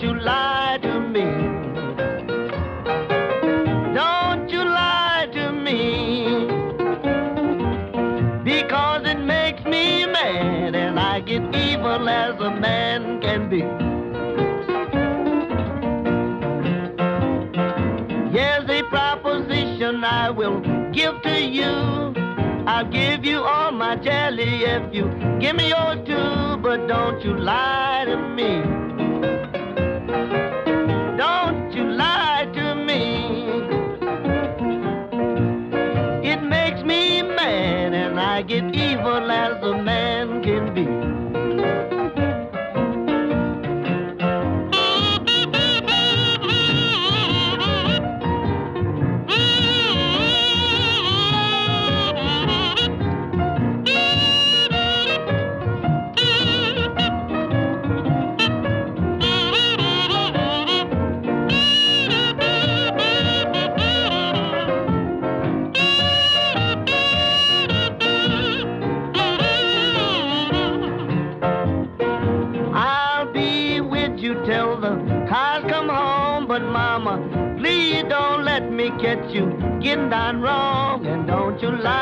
Don't you lie to me. Don't you lie to me. Because it makes me mad and I get evil as a man can be. Here's a proposition I will give to you. I'll give you all my jelly if you give me yours too. but don't you lie to me. you getting done wrong and don't you lie.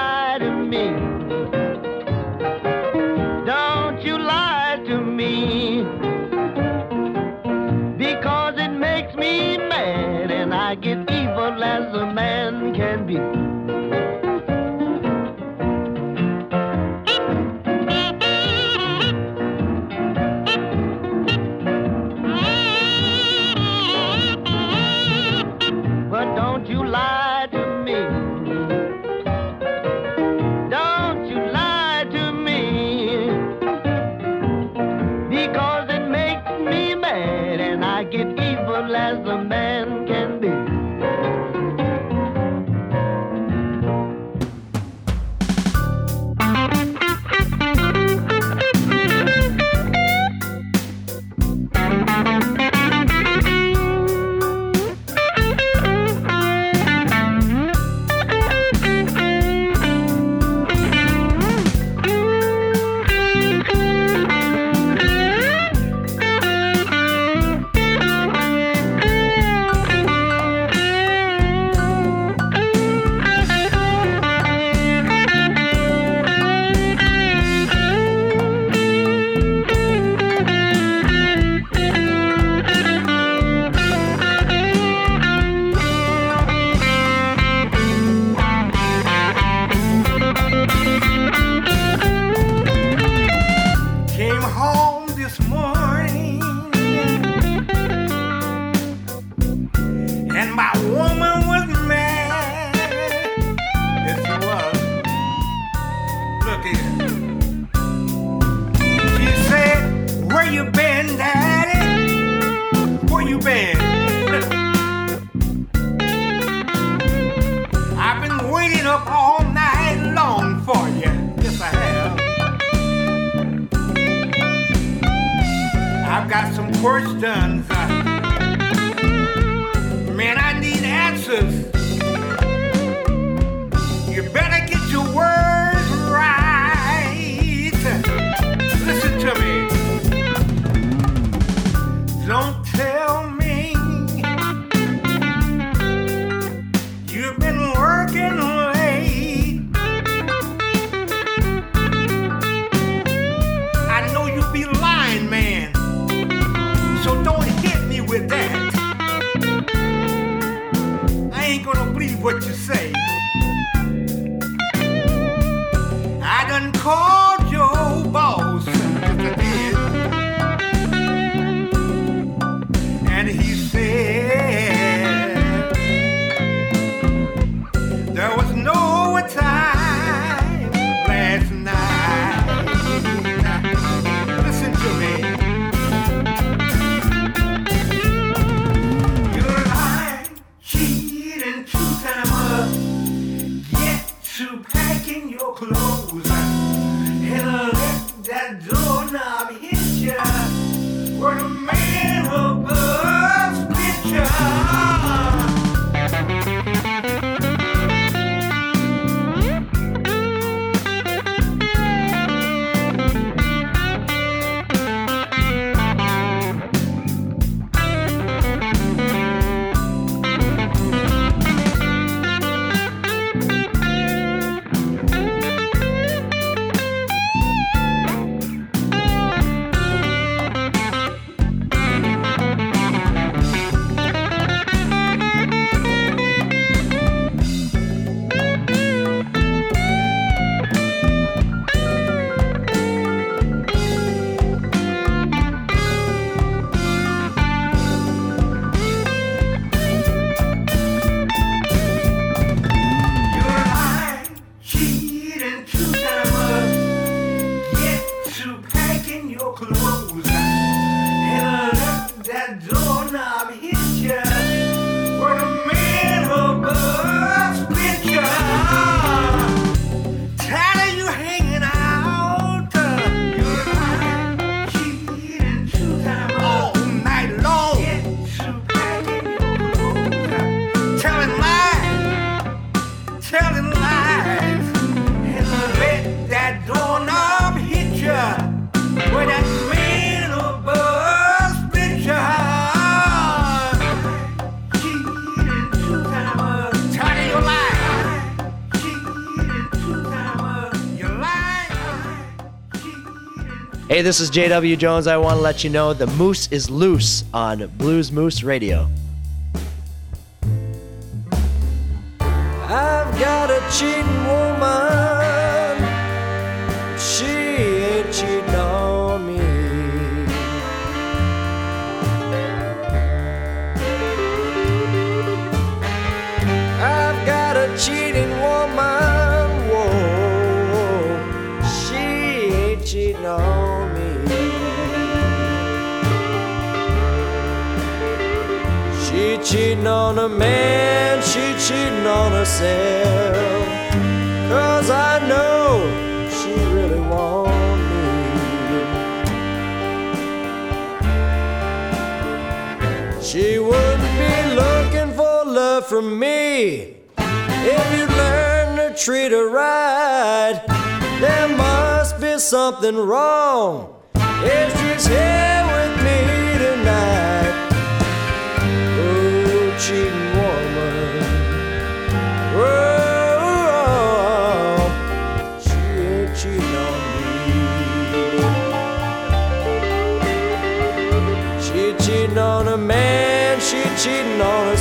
Hey, this is JW Jones. I want to let you know the moose is loose on Blues Moose Radio. I've got a cheating on a man, she cheating on herself. Cause I know she really want me. She wouldn't be looking for love from me if you learn to treat her right. There must be something wrong if she's here cheating on herself.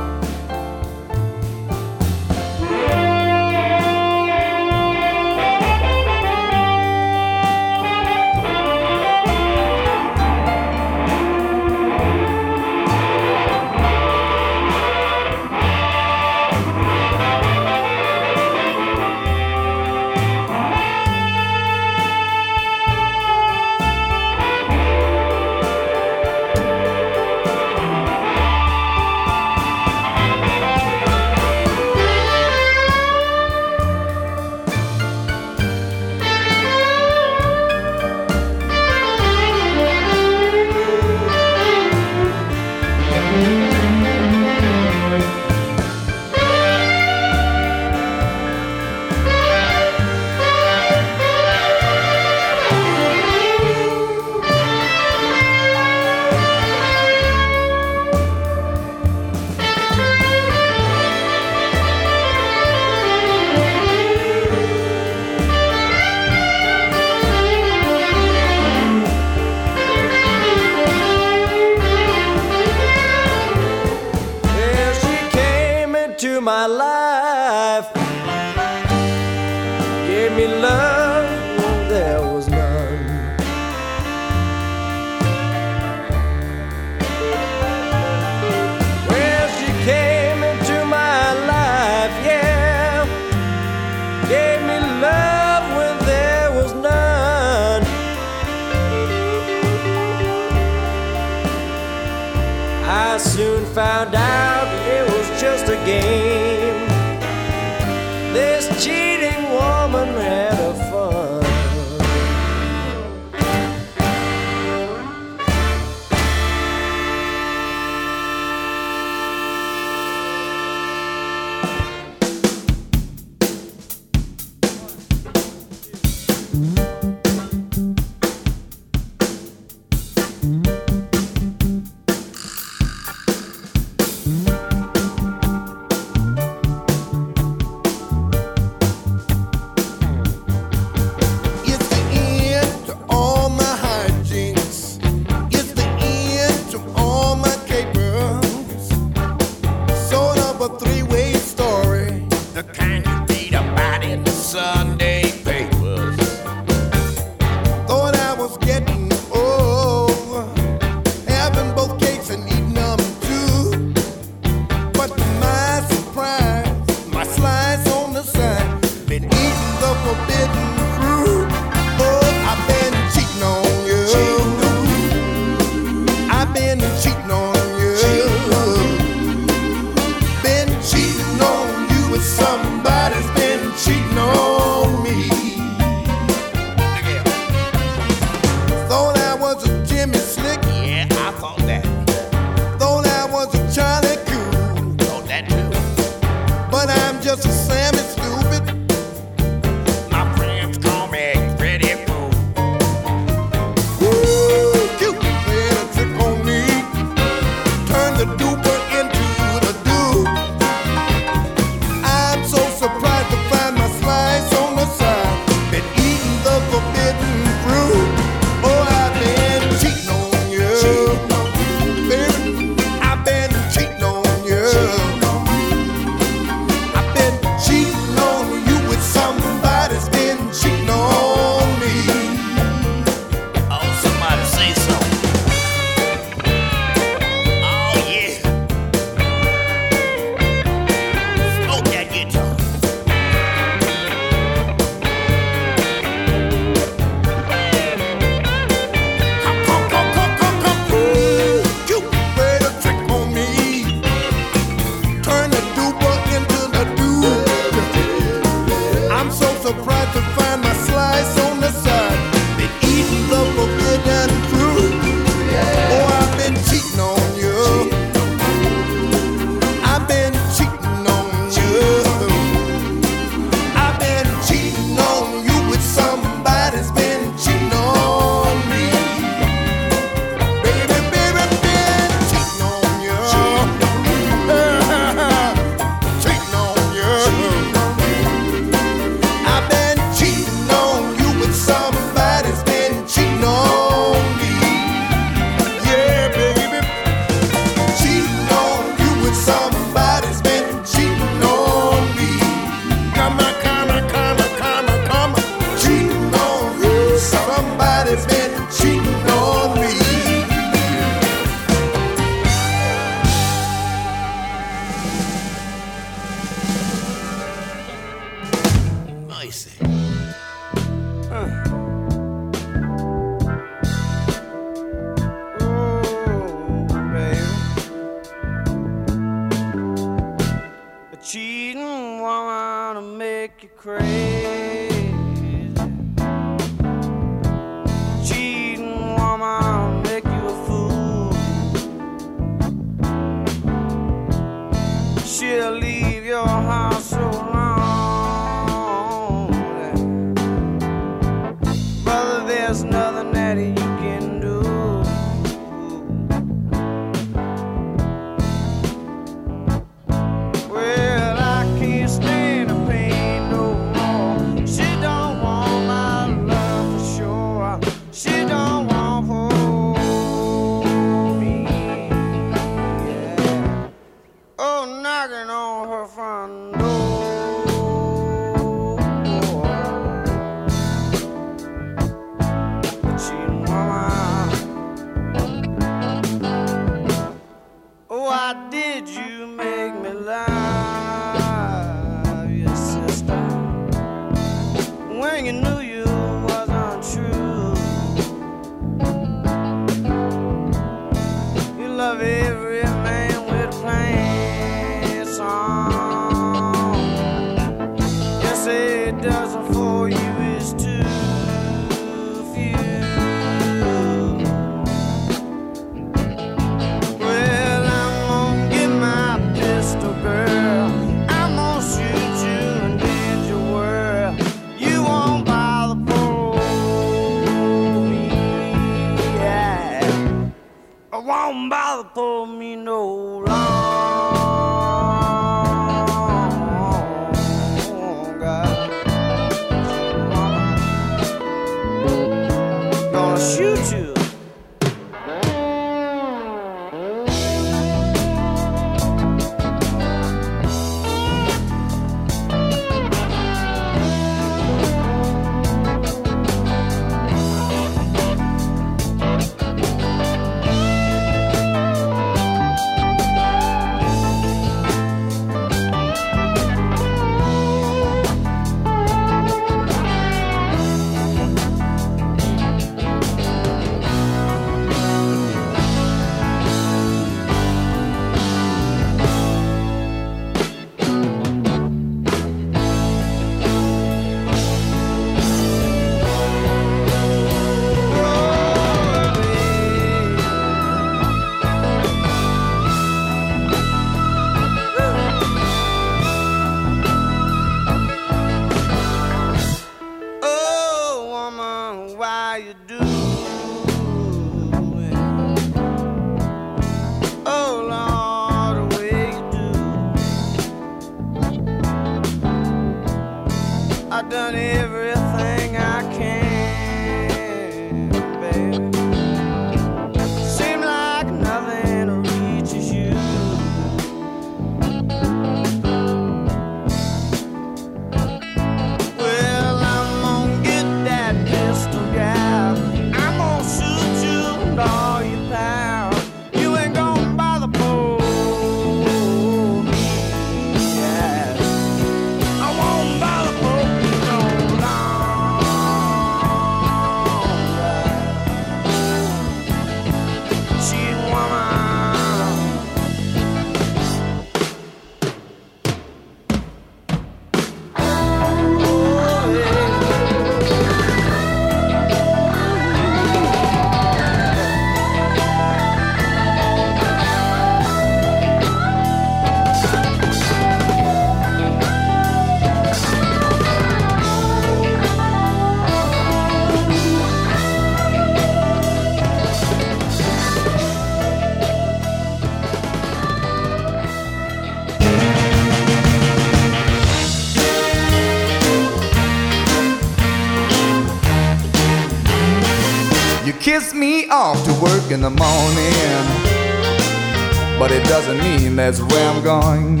mean, that's where I'm going.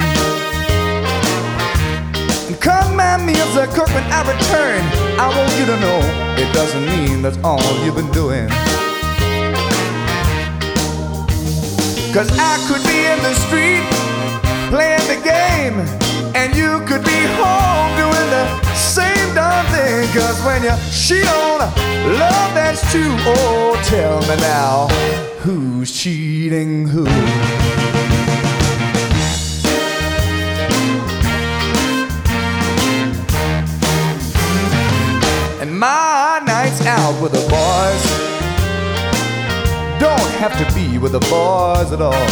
And come at me as a cook when I return. I want you to know it doesn't mean that's all you've been doing. Cause I could be in the street playing the game, and you could be home doing the same darn thing. Cause when you're on love, that's true. Oh, tell me now who's cheating who? Have to be with the boys at all.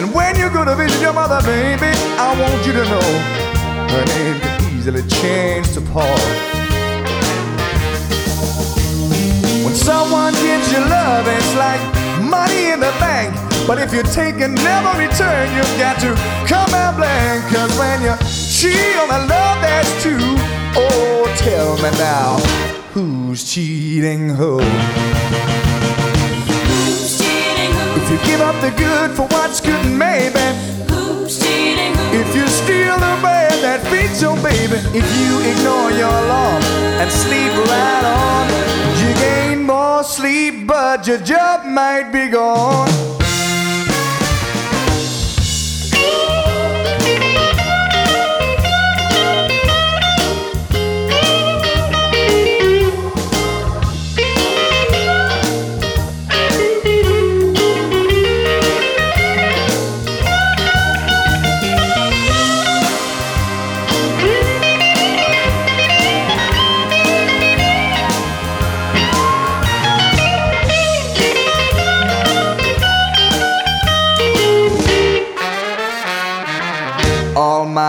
And when you go to visit your mother, baby, I want you to know her name can easily change to Paul. When someone gives you love, it's like money in the bank. But if you take and never return, you've got to come out blank. Cause when you cheat on love, there's two. Oh, tell me now, who's cheating who? Up the good for what's good, maybe. Who's cheating who? If you steal the bread that feeds your baby, if you ignore your alarm and sleep right on, you gain more sleep, but your job might be gone.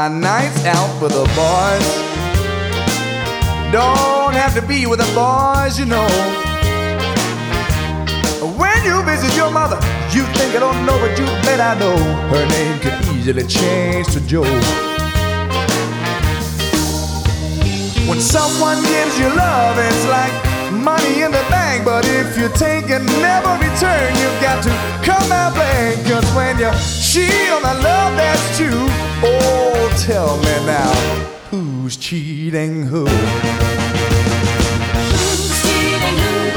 My nights out with the boys. Don't have to be with the boys, you know. When you visit your mother, you think I don't know, but you bet I know. Her name could easily change to Joe. When someone gives you love, it's like money in the bank. But if you take and never return, you've got to come out blank. Cause when you cheat on the love, that's two. Oh, tell me now, who's cheating who? Who's cheating who?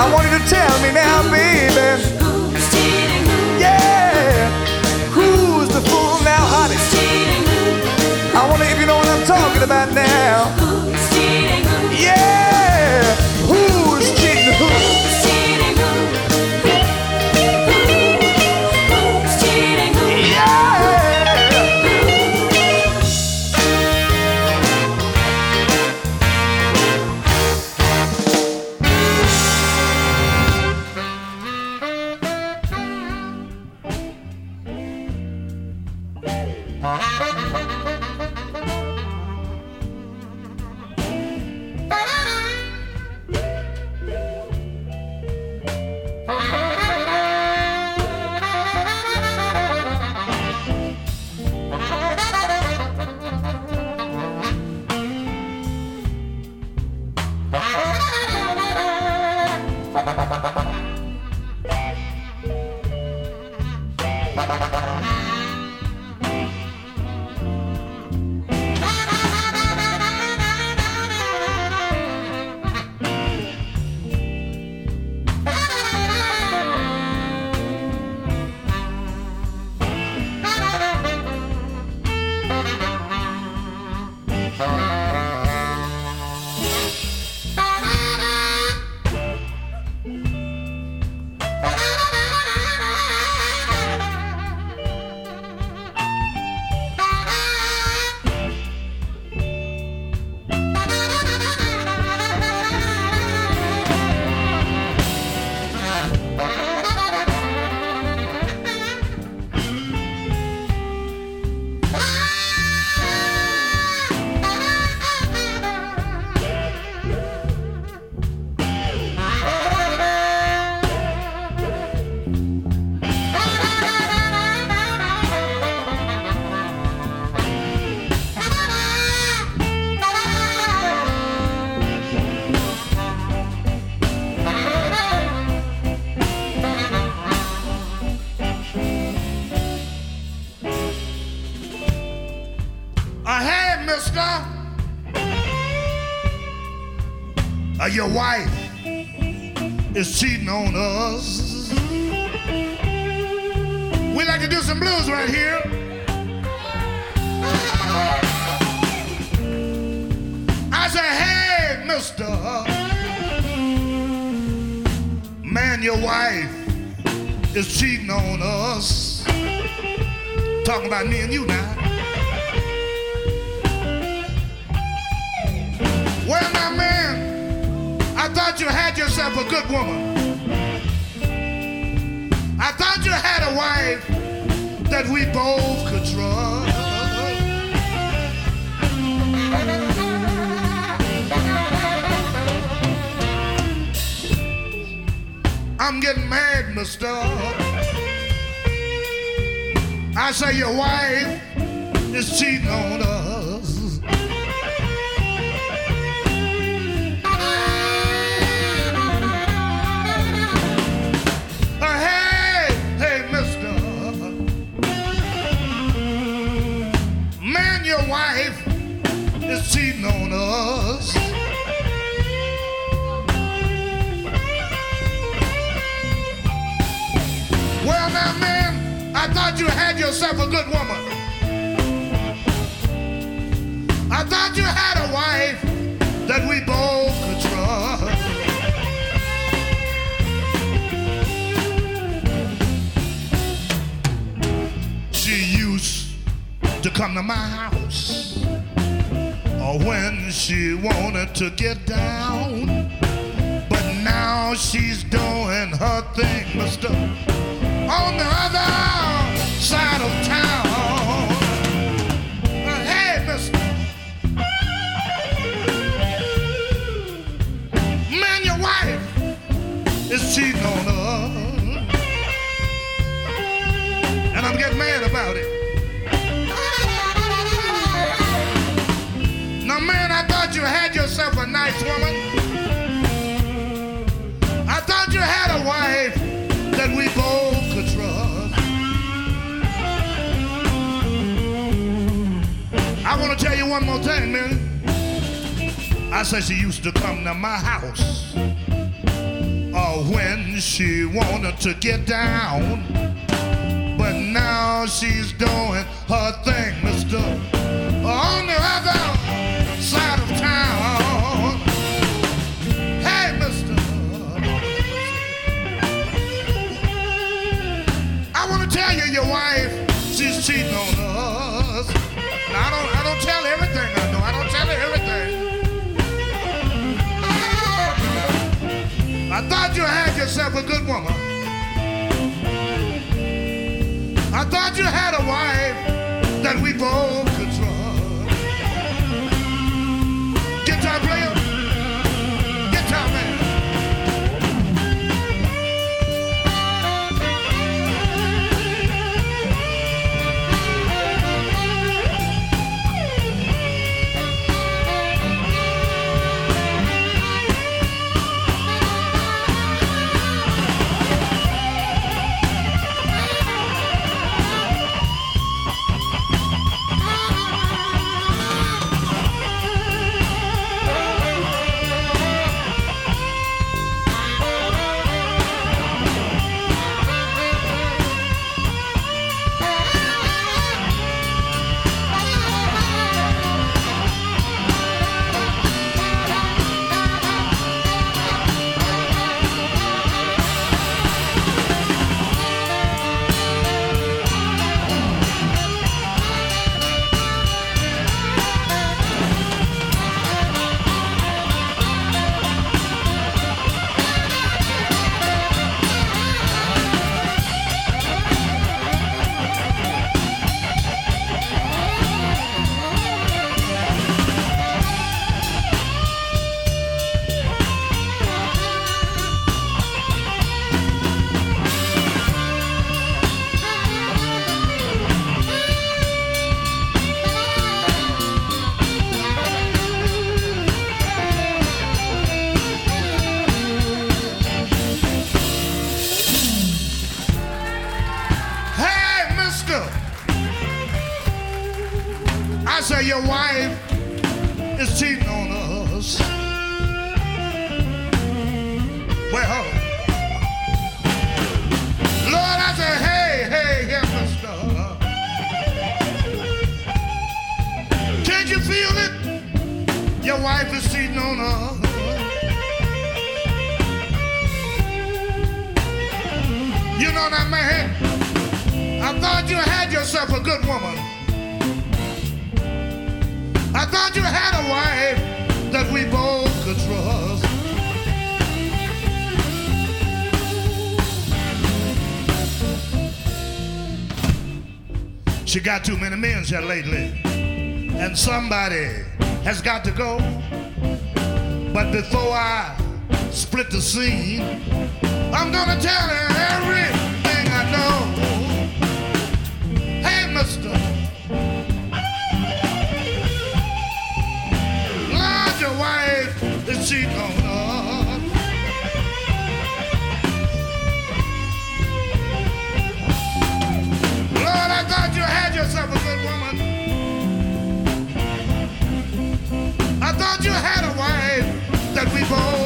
I want you to tell me now, baby. Who's cheating who? Yeah, who's the fool now, honey? Who's cheating who? I wonder if you know what I'm talking about now. Who's cheating who? Yeah, Uh, your wife is cheating on us. We like to do some blues right here. I say, hey, mister. Man, your wife is cheating on us. Talking about me and you now. Well, now, man, I thought you had yourself a good woman. I thought you had a wife that we both could trust. I'm getting mad, mister. I say your wife is cheating on us. You had yourself a good woman. I thought you had a wife that we both could trust. She used to come to my house when she wanted to get down. But now she's doing her thing, mister, on the other side of town. Hey, mister. Man, your wife is cheating on her. And I'm getting mad about it. Now, man, I thought you had yourself a nice woman. I thought you had a wife one more thing, man. I said she used to come to my house. Or when she wanted to get down. But now she's doing her thing, mister. Yourself a good woman. I thought you had a wife that we both I thought you had yourself a good woman. I thought you had a wife that we both could trust. She got too many men here lately, and somebody has got to go. But before I split the scene, I'm gonna tell her everything I know. she gonna? Lord, I thought you had yourself a good woman. I thought you had a wife that we both.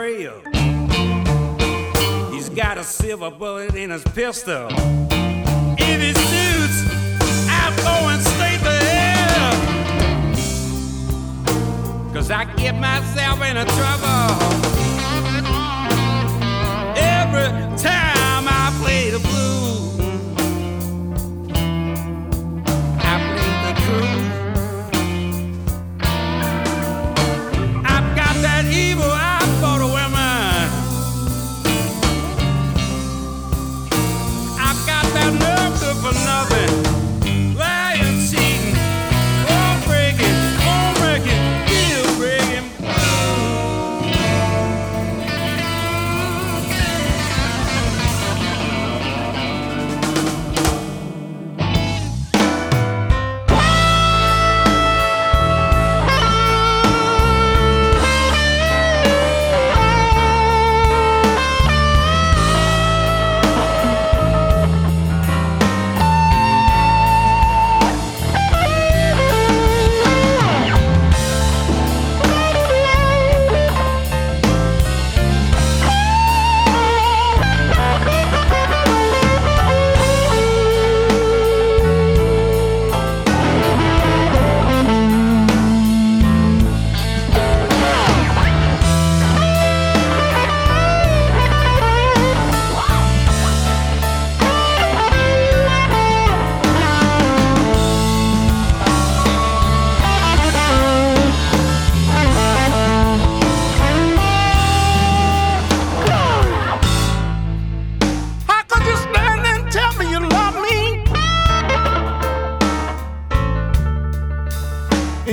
Trail. He's got a silver bullet in his pistol. If he shoots, I'm going straight to hell. Cause I get myself into trouble.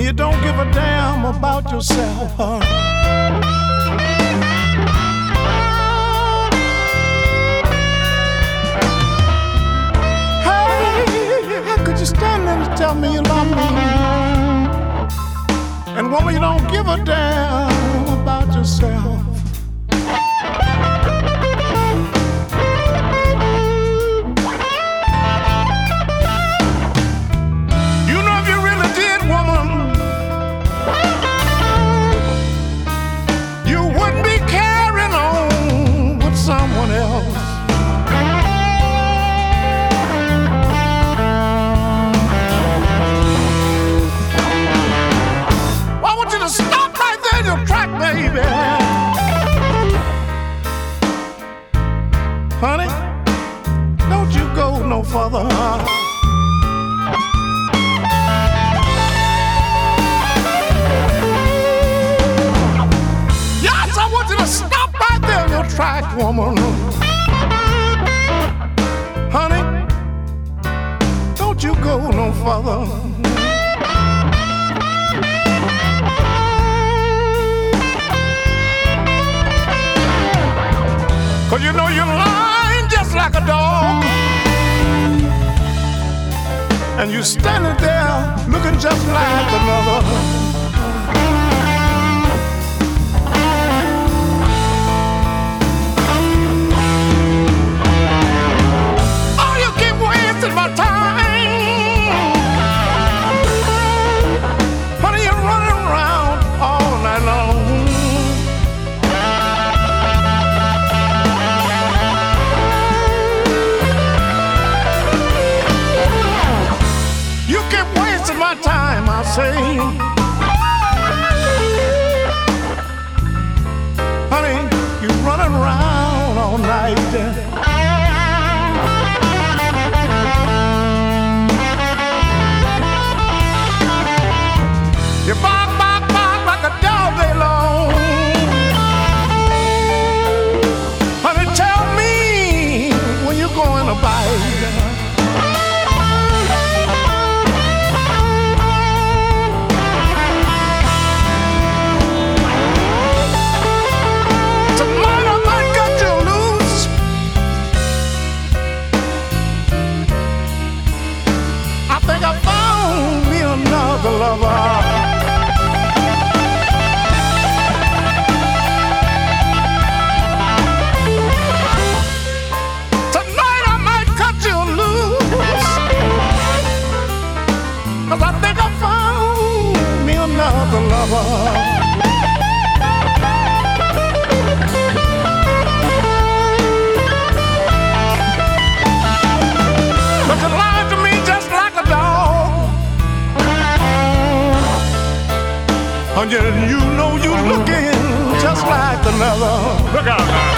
You don't give a damn about yourself. Hey, how could you stand there and tell me you love me? And woman, you don't give a damn about yourself. Honey, don't you go no further. Yes, I want you to stop right there in your track, woman. Honey, don't you go no further. Cause you know lying just like a dog. And you're standing there looking just like another. Say. you, you know you're looking just like another. Look out now.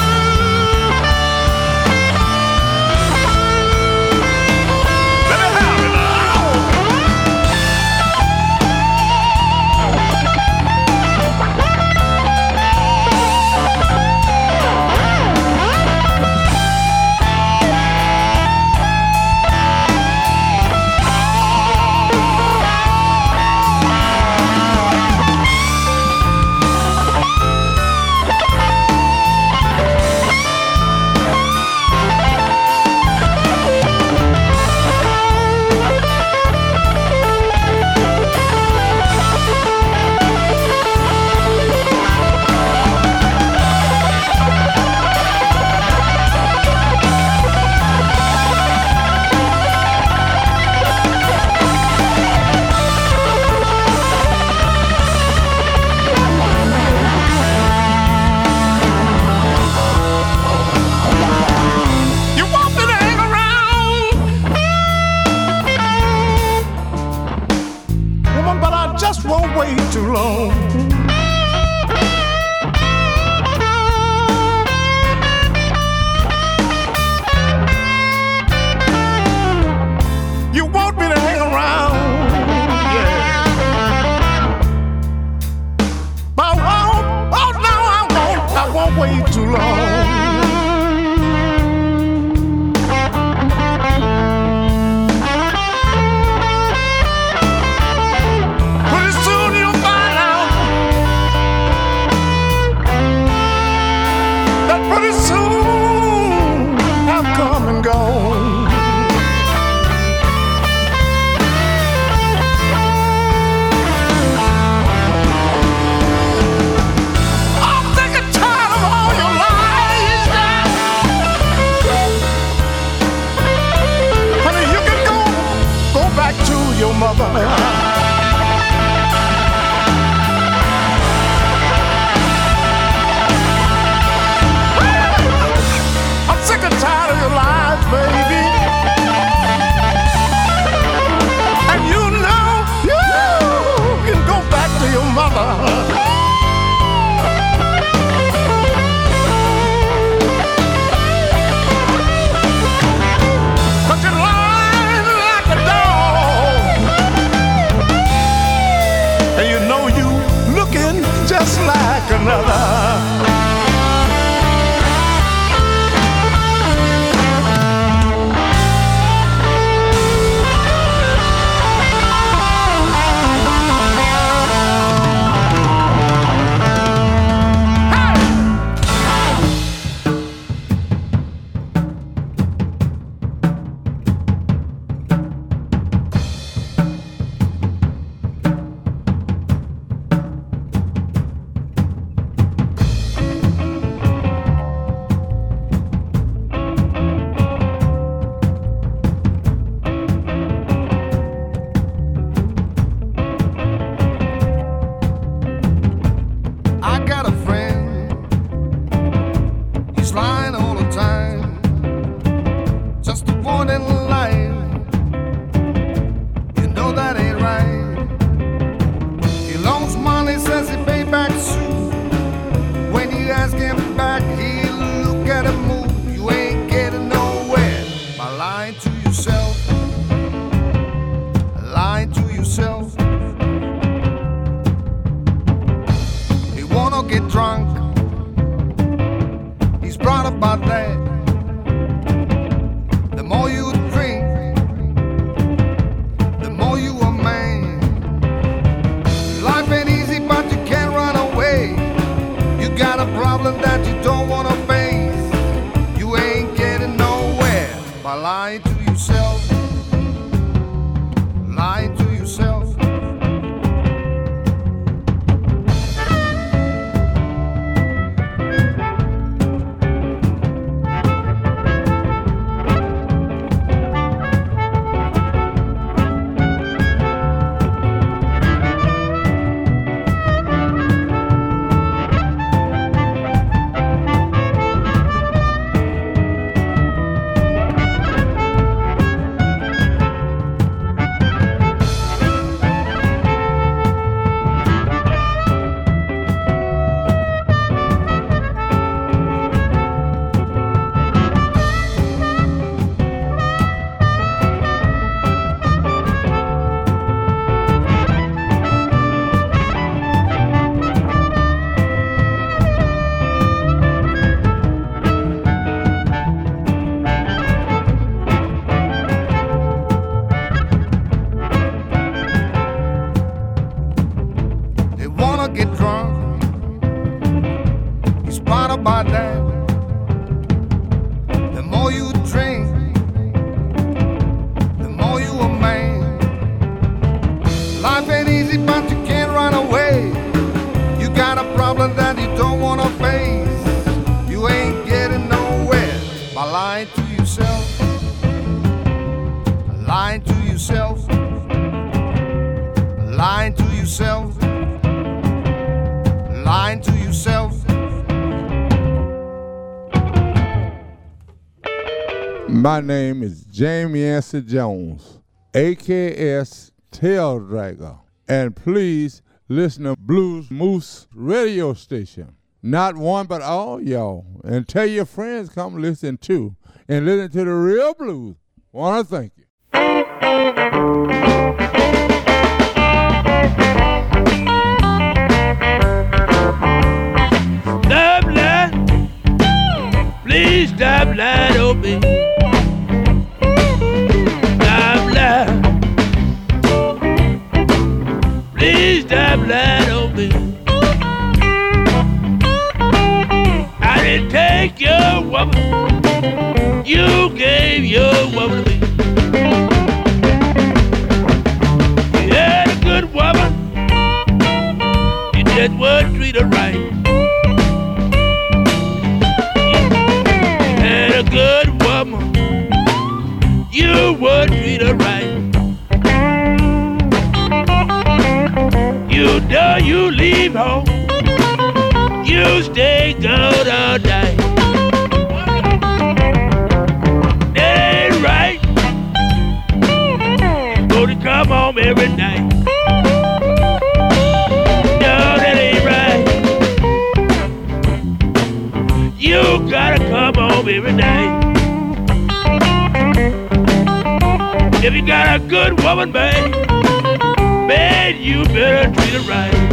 Lying Lying to yourself lying to yourself. My name is James Yancey Jones, AKS Tail Dragger, and please listen to Blues Moose radio station. Not one, but all y'all. And tell your friends come listen too, and listen to the real blues. Wanna thank you. Please stop lying on me. Stop. Please stop lying on me. I didn't take your woman. You gave your woman to me. You had a good woman. You just would treat her right. You leave home, you stay gone all night. Ain't right. You go to come home every night. No, that ain't right. You gotta come home every night. If you got a good woman, babe, man, you better treat her. Right.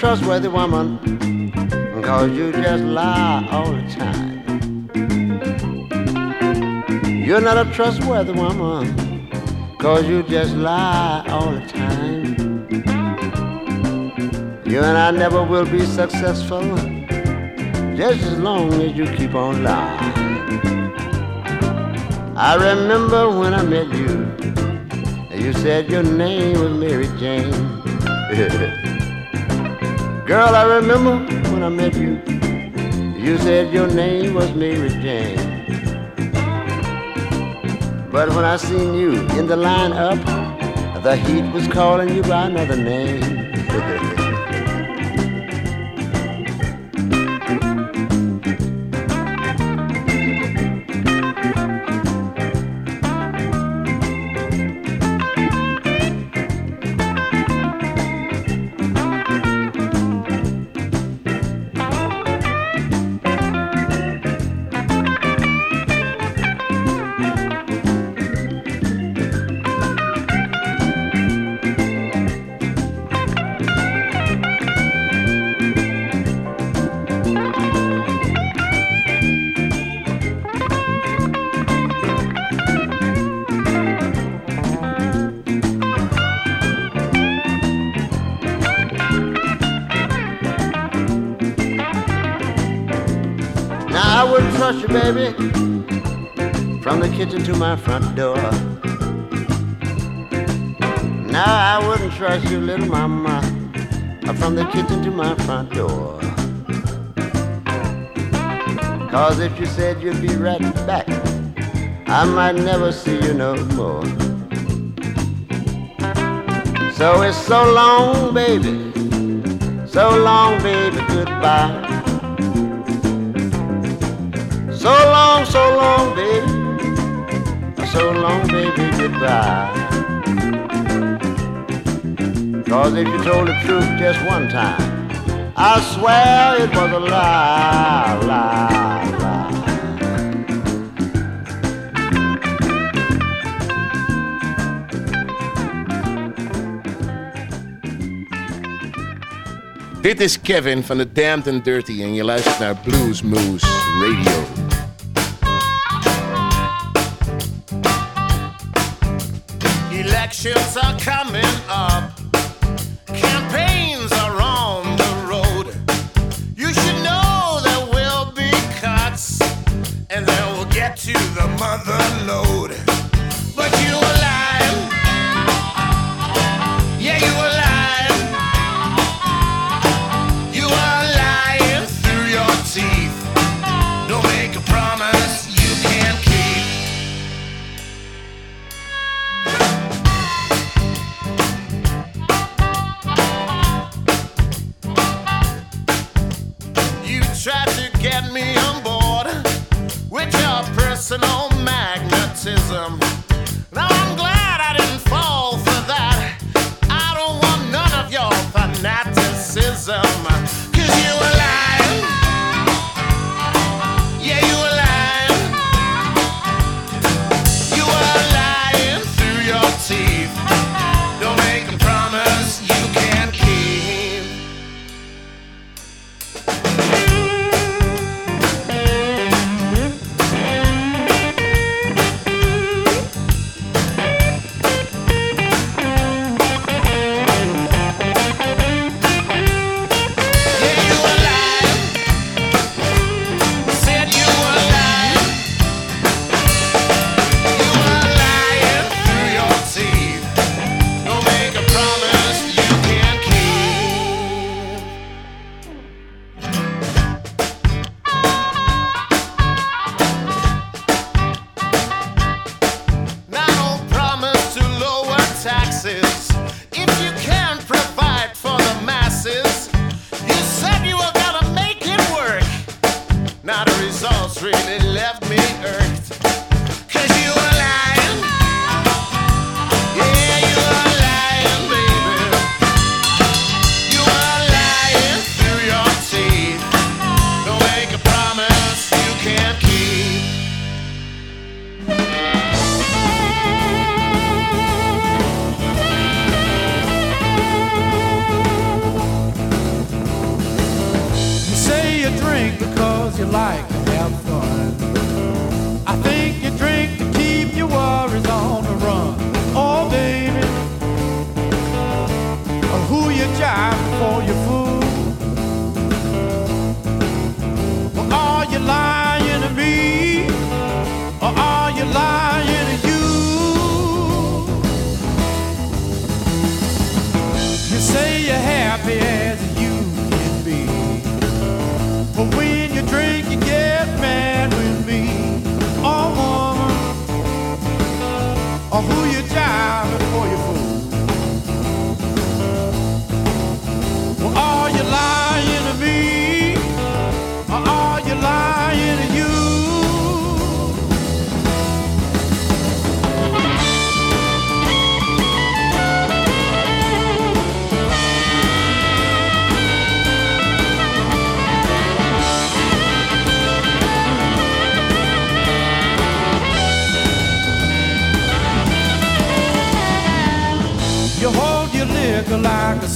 Trustworthy woman, cause you just lie all the time. You're not a trustworthy woman, cause you just lie all the time. You and I never will be successful, just as long as you keep on lying. I remember when I met you, you said your name was Mary Jane. Girl, I remember when I met you, you said your name was Mary Jane. But when I seen you in the lineup, the heat was calling you by another name. I wouldn't trust you, baby, from the kitchen to my front door. Now I wouldn't trust you, little mama, from the kitchen to my front door. Cause if you said you'd be right back, I might never see you no more. So it's so long, baby. So long, baby, goodbye. So long, so long, baby. So long, baby, goodbye. Cause if you told the truth just one time, I swear it was a lie, lie, lie. Dit is Kevin van de Damned and Dirty en je luistert naar Blues Moose Radio. Elections are coming fanaticism.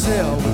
céu